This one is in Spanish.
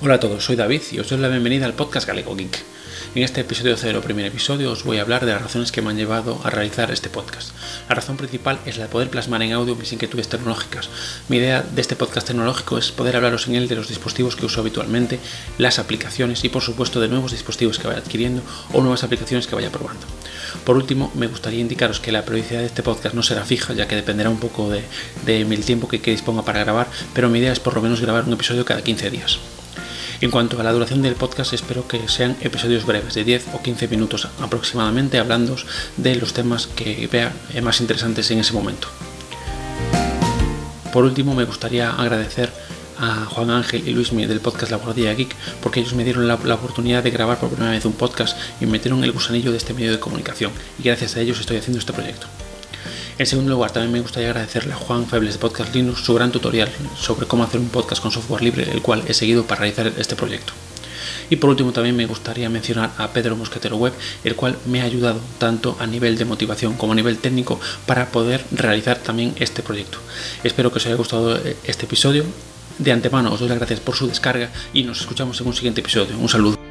Hola a todos, soy David y os doy la bienvenida al podcast Galego Geek. En este episodio cero, primer episodio, os voy a hablar de las razones que me han llevado a realizar este podcast. La razón principal es la de poder plasmar en audio mis inquietudes tecnológicas. Mi idea de este podcast tecnológico es poder hablaros en él de los dispositivos que uso habitualmente, las aplicaciones y por supuesto de nuevos dispositivos que vaya adquiriendo o nuevas aplicaciones que vaya probando. Por último, me gustaría indicaros que la periodicidad de este podcast no será fija, ya que dependerá un poco de, de tiempo que, que disponga para grabar, pero mi idea es por lo menos grabar un episodio cada 15 días. En cuanto a la duración del podcast, espero que sean episodios breves, de 10 o 15 minutos aproximadamente, hablando de los temas que vea más interesantes en ese momento. Por último, me gustaría agradecer a Juan Ángel y Luismi del podcast La Guardia Geek porque ellos me dieron la, la, oportunidad de grabar por primera vez un podcast y me metieron el gusanillo de este medio de comunicación y gracias a ellos estoy haciendo este proyecto. En segundo lugar, también me gustaría agradecerle a Juan Febles de Podcast Linux su gran tutorial sobre cómo hacer un podcast con software libre, el cual he seguido para realizar este proyecto. Y por último también me gustaría mencionar a Pedro Mosquetero Web, el cual me ha ayudado tanto a nivel de motivación como a nivel técnico para poder realizar también este proyecto. Espero que os haya gustado este episodio. De antemano os doy las gracias por su descarga y nos escuchamos en un siguiente episodio. Un saludo.